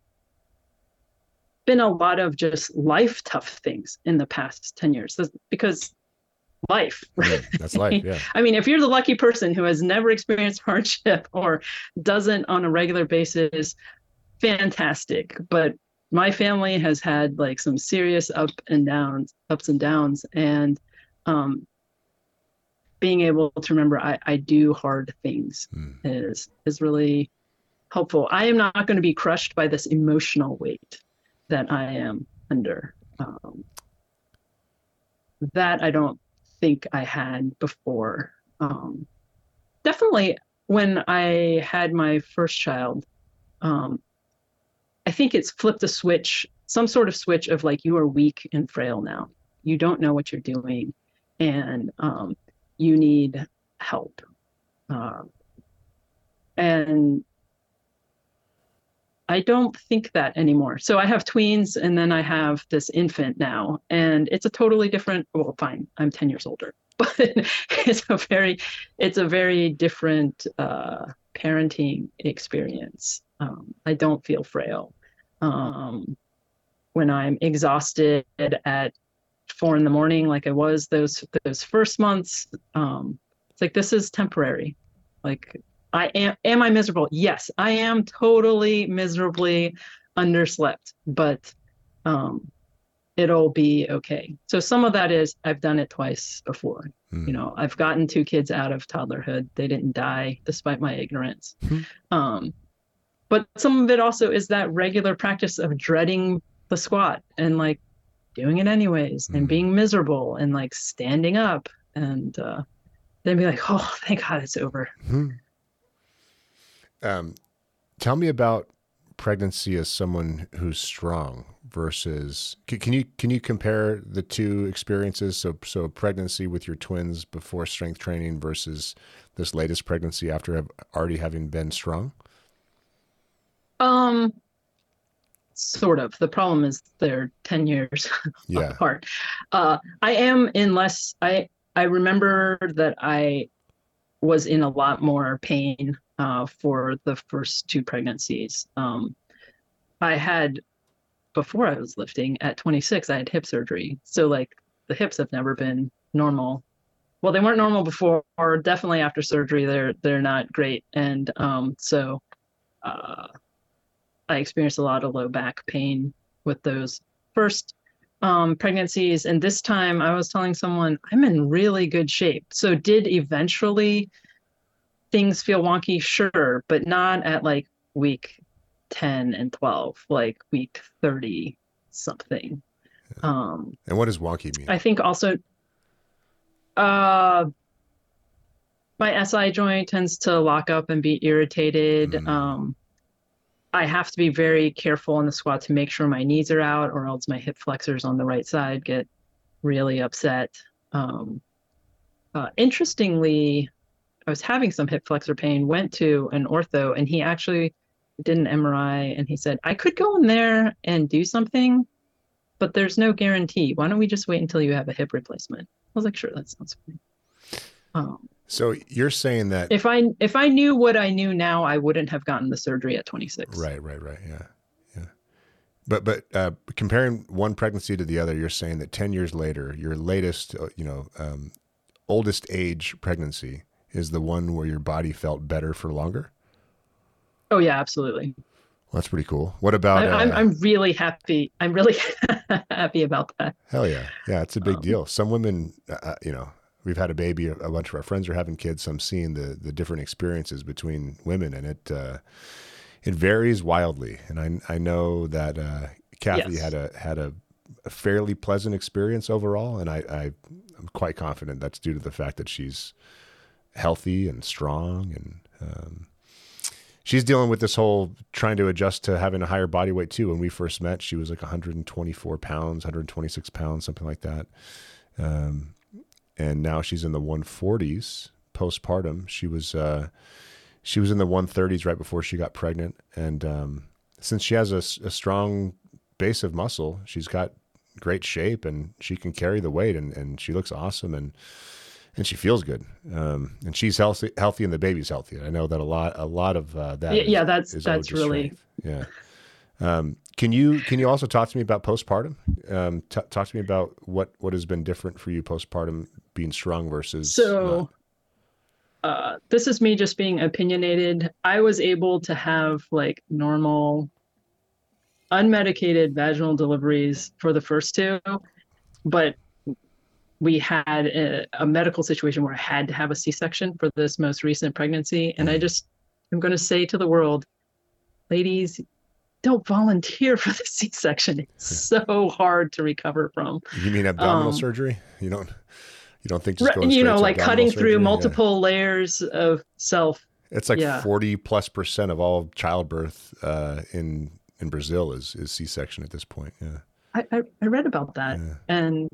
been a lot of just life tough things in the past 10 years because life right? that's life yeah i mean if you're the lucky person who has never experienced hardship or doesn't on a regular basis fantastic but my family has had like some serious up and downs ups and downs and um, being able to remember I, I do hard things mm. is is really helpful. I am not going to be crushed by this emotional weight that I am under. Um, that I don't think I had before. Um, definitely when I had my first child, um, I think it's flipped a switch, some sort of switch of like you are weak and frail now. You don't know what you're doing, and um, you need help. Uh, and I don't think that anymore. So I have tweens and then I have this infant now, and it's a totally different. Well, fine, I'm 10 years older, but it's a very, it's a very different uh, parenting experience. Um, I don't feel frail. Um, when I'm exhausted at four in the morning like I was those those first months. Um, it's like this is temporary. Like I am am I miserable? Yes, I am totally miserably underslept, but um, it'll be okay. So some of that is I've done it twice before. Mm. You know, I've gotten two kids out of toddlerhood. They didn't die despite my ignorance. Mm. Um, but some of it also is that regular practice of dreading the squat and like doing it anyways and being miserable and like standing up and uh, then be like, oh, thank God it's over. Mm. Um, tell me about pregnancy as someone who's strong versus can, can, you can you compare the two experiences so so pregnancy with your twins before strength training versus this latest pregnancy after have already having been strong um sort of. The problem is they're 10 years yeah. apart. Uh, i am in less i i remember that i was in a lot more pain uh, for the first two pregnancies. Um, i had before i was lifting at 26 i had hip surgery. So like the hips have never been normal. Well they weren't normal before. Or definitely after surgery they're they're not great. And um, so uh, I experienced a lot of low back pain with those first um, pregnancies. And this time I was telling someone, I'm in really good shape. So, did eventually things feel wonky? Sure, but not at like week 10 and 12, like week 30 something. Yeah. Um, and what does wonky mean? I think also, uh, my SI joint tends to lock up and be irritated. Mm. Um, I have to be very careful in the squat to make sure my knees are out, or else my hip flexors on the right side get really upset. Um, uh, interestingly, I was having some hip flexor pain, went to an ortho, and he actually did an MRI and he said, I could go in there and do something, but there's no guarantee. Why don't we just wait until you have a hip replacement? I was like, sure, that sounds fine. Um, so you're saying that if I if I knew what I knew now, I wouldn't have gotten the surgery at 26. Right, right, right. Yeah, yeah. But but uh, comparing one pregnancy to the other, you're saying that 10 years later, your latest, uh, you know, um, oldest age pregnancy is the one where your body felt better for longer. Oh yeah, absolutely. Well, that's pretty cool. What about? I, am uh, I'm really happy. I'm really happy about that. Hell yeah, yeah, it's a big um, deal. Some women, uh, uh, you know, we've had a baby. A bunch of our friends are having kids. So I'm seeing the the different experiences between women, and it uh, it varies wildly. And I I know that uh, Kathy Yes. had a had a, a fairly pleasant experience overall, and I, I I'm quite confident that's due to the fact that she's healthy and strong and. Um, She's dealing with this whole trying to adjust to having a higher body weight too. When we first met, she was like 124 pounds, 126 pounds, something like that. Um, and now she's in the 140s postpartum. She was uh, she was in the 130s right before she got pregnant, and um, since she has a strong base of muscle, she's got great shape and she can carry the weight, and, and she looks awesome and and she feels good. Um, and she's healthy, healthy, and the baby's healthy. I know that a lot a lot of uh, that. Yeah, is- yeah, that's that's really strength. yeah. Um, can you can you also talk to me about postpartum? Um, t- talk to me about what what has been different for you postpartum being strong versus So, uh, this is me just being opinionated. I was able to have like normal, unmedicated vaginal deliveries for the first two, but we had a, a medical situation where I had to have a C-section for this most recent pregnancy, and I just I'm going to say to the world, ladies. Don't volunteer for the C-section. It's so hard to recover from. You mean abdominal um, surgery? You don't you don't think just you know, like cutting through Yeah. multiple layers of self It's like yeah. forty plus percent of all childbirth uh, in in Brazil is is C section at this point. Yeah. I, I, I read about that Yeah. and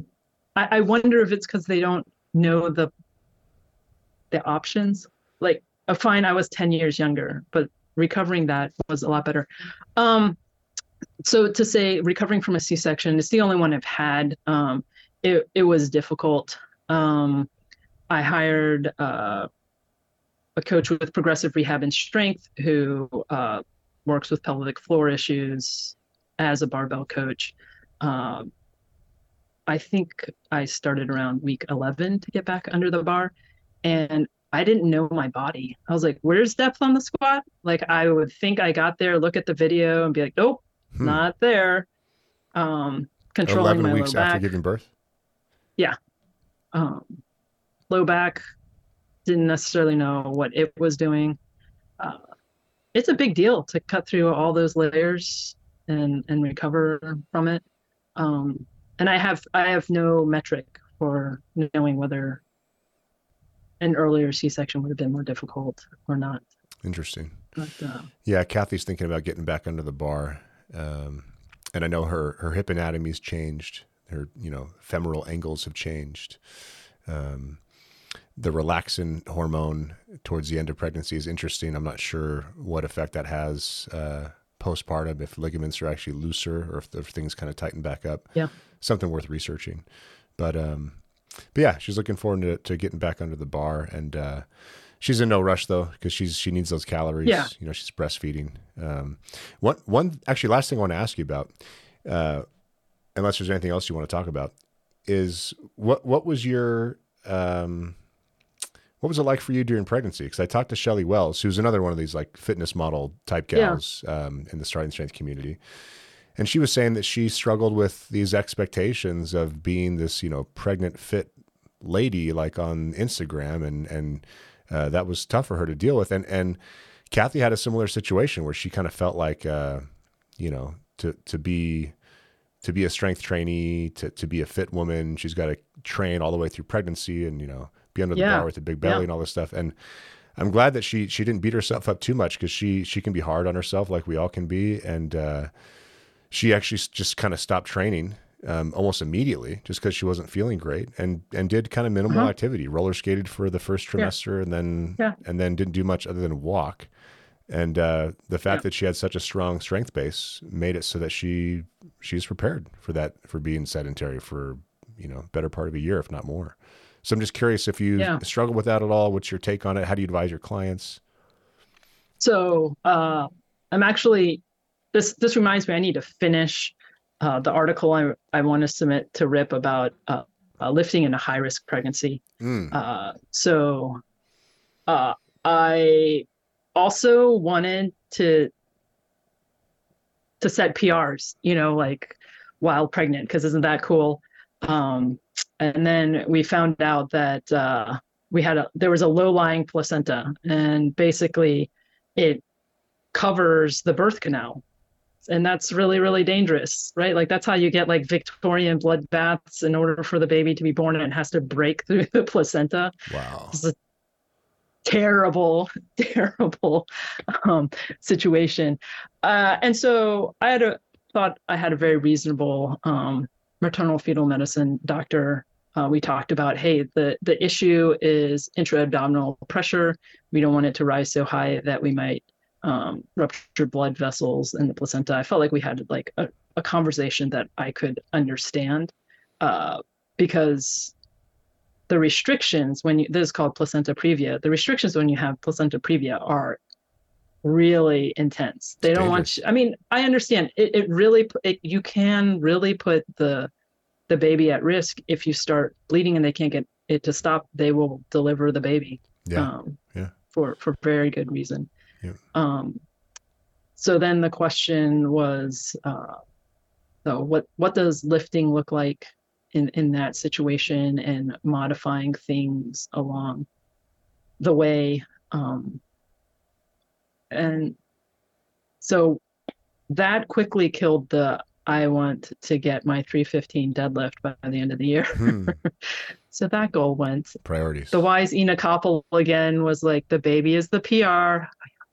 I, I wonder if it's because they don't know the the options. Like uh, fine, I was 10 years younger, but recovering that was a lot better. Um so to say recovering from a C-section, it's the only one I've had. Um it it was difficult. Um I hired uh a coach with progressive rehab and strength who uh, works with pelvic floor issues as a barbell coach. Um, I think I started around week 11 to get back under the bar, and I didn't know my body. I was like, "Where's depth on the squat?" Like I would think I got there, look at the video, and be like, "Nope, Hmm. not there." Um, controlling Eleven my weeks low after back, giving birth. Um, low back. Didn't necessarily know what it was doing. Uh, it's a big deal to cut through all those layers and and recover from it. Um, and I have I have no metric for knowing whether an earlier C-section would have been more difficult or not. Interesting. But uh, Yeah, Kathy's thinking about getting back under the bar, um, and I know her her hip anatomy's changed. Her you know femoral angles have changed. Um, the relaxin hormone towards the end of pregnancy is interesting. I'm not sure what effect that has uh, postpartum, if ligaments are actually looser or if, if things kind of tighten back up. Yeah. something worth researching. But um, but yeah, she's looking forward to, to getting back under the bar, and uh, she's in no rush though because she's she needs those calories. Yeah. you know, she's breastfeeding. Um, one one actually last thing I want to ask you about, uh, unless there's anything else you want to talk about, is what what was your um, what was it like for you during pregnancy? Because I talked to Shelly Wells, who's another one of these like fitness model type Yeah. gals um, in the starting strength community. And she was saying that she struggled with these expectations of being this, you know, pregnant fit lady like on Instagram, and and uh, that was tough for her to deal with. And and Kathy had a similar situation where she kind of felt like, uh, you know, to to be to be a strength trainee, to to be a fit woman, she's got to train all the way through pregnancy, and you know, be under the Yeah. bar with a big belly Yeah. and all this stuff. And I'm glad that she she didn't beat herself up too much because she she can be hard on herself like we all can be, and uh, she actually just kind of stopped training um, almost immediately just because she wasn't feeling great, and and did kind of minimal Uh-huh. activity, roller skated for the first trimester, and then Yeah. and then didn't do much other than walk. And uh, the fact Yeah. that she had such a strong strength base made it so that she she's prepared for that for being sedentary for you know better part of a year if not more. So I'm just curious if you Yeah. struggle with that at all. What's your take on it? How do you advise your clients? So uh, I'm actually this this reminds me I need to finish uh, the article I I want to submit to RIP about uh, uh, lifting in a high risk pregnancy. Mm, Uh, so uh, I also wanted to to set PRs, you know, like while pregnant, because isn't that cool? Um, and then we found out that uh, we had a there was a low lying placenta, and basically it covers the birth canal. And that's really really dangerous right? Like that's how you get like victorian blood baths in order for the baby to be born and it has to break through the placenta. Wow. It's terrible terrible um, situation uh, and so i had a thought i had a very reasonable um, maternal fetal medicine doctor uh, we talked about hey the the issue is intra-abdominal pressure we don't want it to rise so high that we might um, ruptured blood vessels in the placenta. I felt like we had like a, a conversation that I could understand uh, because the restrictions when you this is called placenta previa. The restrictions when you have placenta previa are really intense. They don't want you, I mean, I understand it, it really it, you can really put the the baby at risk if you start bleeding and they can't get it to stop. They will deliver the baby. Yeah. Um, yeah. For for very good reason. Yeah. Um, so then the question was, uh, so what what does lifting look like in in that situation and modifying things along the way, um, and so that quickly killed the I want to get my 315 deadlift by the end of the year. Hmm. so that goal went. Priorities. The wise Ina Koppel again was like, the baby is the PR.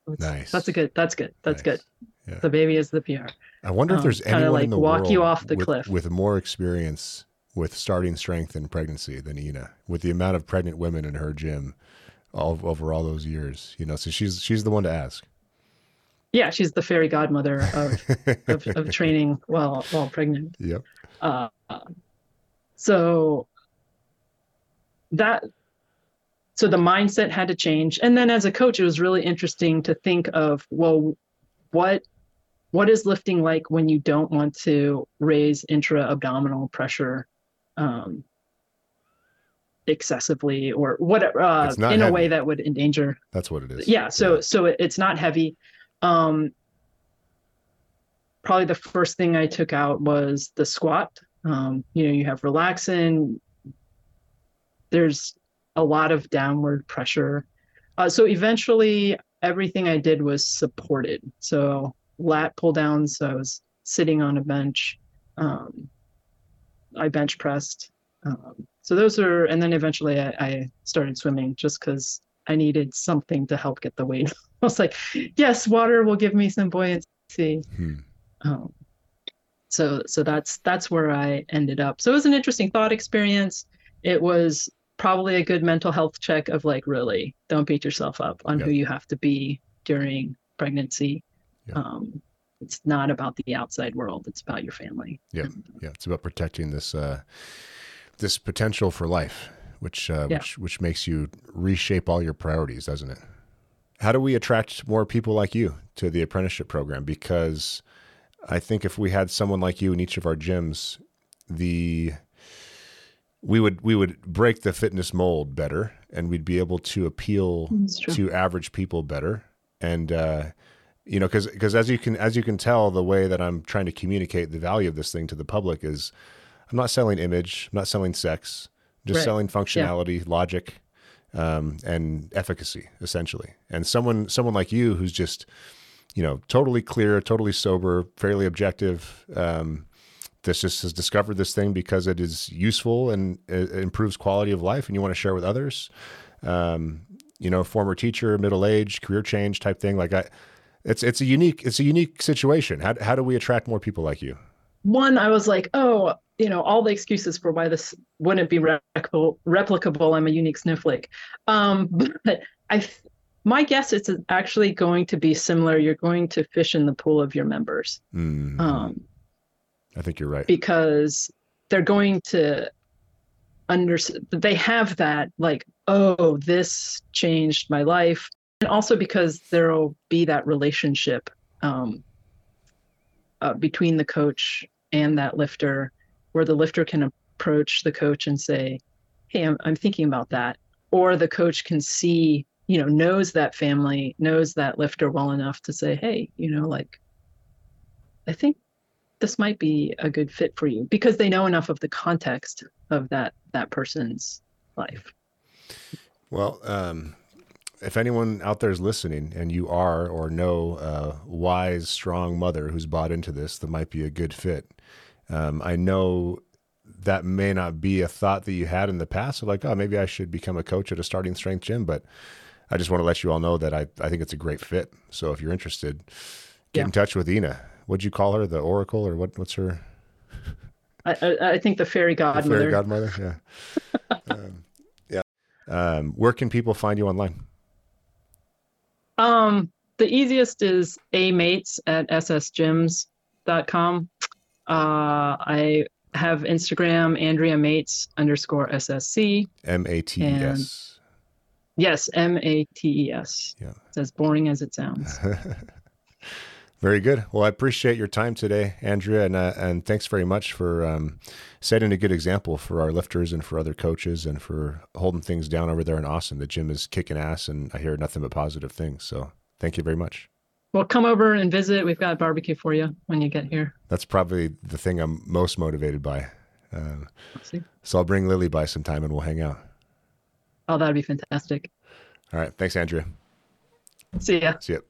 That's, nice. That's a good. That's good. That's nice. good. Yeah. The baby is the PR. I wonder if um, there's anyone like in the walk world you off the with, cliff with more experience with starting strength in pregnancy than Ina, with the amount of pregnant women in her gym all over all those years. You know, so she's she's the one to ask. Yeah, she's the fairy godmother of of, of, training while while pregnant. Yep. Uh, so that so the mindset had to change and then as a coach it was really interesting to think of well what what is lifting like when you don't want to raise intra abdominal pressure um, excessively or whatever uh, in heavy. a way that would endanger that's what it is yeah so yeah. so it's not heavy um, probably the first thing i took out was the squat um, you know you have relaxin there's a lot of downward pressure. Uh, so eventually, everything I did was supported. So lat pull downs, so I was sitting on a bench. Um, I bench pressed. Um, so those are, and then eventually I, I started swimming just because I needed something to help get the weight. I was like, yes, water will give me some buoyancy. Hmm. Um, so so that's that's where I ended up. So it was an interesting thought experience. It was probably a good mental health check of like really don't beat yourself up on yep. who you have to be during pregnancy yep. um, it's not about the outside world it's about your family. Yeah yeah it's about protecting this uh, this potential for life which uh, yeah. which which makes you reshape all your priorities doesn't it? How do we attract more people like you to the apprenticeship program? Because i think if we had someone like you in each of our gyms the we would we would break the fitness mold better and we'd be able to appeal to average people better. And uh, you know because because as you can as you can tell the way that i'm trying to communicate the value of this thing to the public is i'm not selling image i'm not selling sex I'm just right. selling functionality yeah. logic um, and efficacy essentially and someone someone like you who's just you know totally clear totally sober fairly objective um, this just has discovered this thing because it is useful and it improves quality of life and you want to share with others um, you know former teacher middle age career change type thing like i it's it's a unique it's a unique situation how, how do we attract more people like you one i was like oh you know all the excuses for why this wouldn't be replicable, replicable i'm a unique snowflake um, but i my guess it's actually going to be similar you're going to fish in the pool of your members mm-hmm. um, I think you're right. Because they're going to understand, they have that, like, oh, this changed my life. And also because there'll be that relationship um, uh, between the coach and that lifter where the lifter can approach the coach and say, hey, I'm, I'm thinking about that. Or the coach can see, you know, knows that family, knows that lifter well enough to say, hey, you know, like, I think this might be a good fit for you because they know enough of the context of that that person's life. Well, um, if anyone out there is listening and you are or know a wise, strong mother who's bought into this, that might be a good fit. Um, I know that may not be a thought that you had in the past. So like, oh, maybe I should become a coach at a starting strength gym. But I just want to let you all know that I, I think it's a great fit. So if you're interested, get yeah. in touch with Ina. What'd you call her? The Oracle or what? What's her? I, I, I think the fairy godmother. The fairy godmother. Yeah. um, yeah. Um, where can people find you online? Um, the easiest is a mates at ssgyms.com. Uh, I have Instagram, Andrea Mates underscore SSC. M A T E S. Yes, M A T E S. Yeah. It's as boring as it sounds. very good. Well, I appreciate your time today, Andrea, and uh, and thanks very much for um, setting a good example for our lifters and for other coaches and for holding things down over there in Austin. The gym is kicking ass, and I hear nothing but positive things. So, thank you very much. Well, come over and visit. We've got barbecue for you when you get here. That's probably the thing I'm most motivated by. Uh, so I'll bring Lily by sometime and we'll hang out. Oh, that'd be fantastic. All right. Thanks, Andrea. See ya. See ya.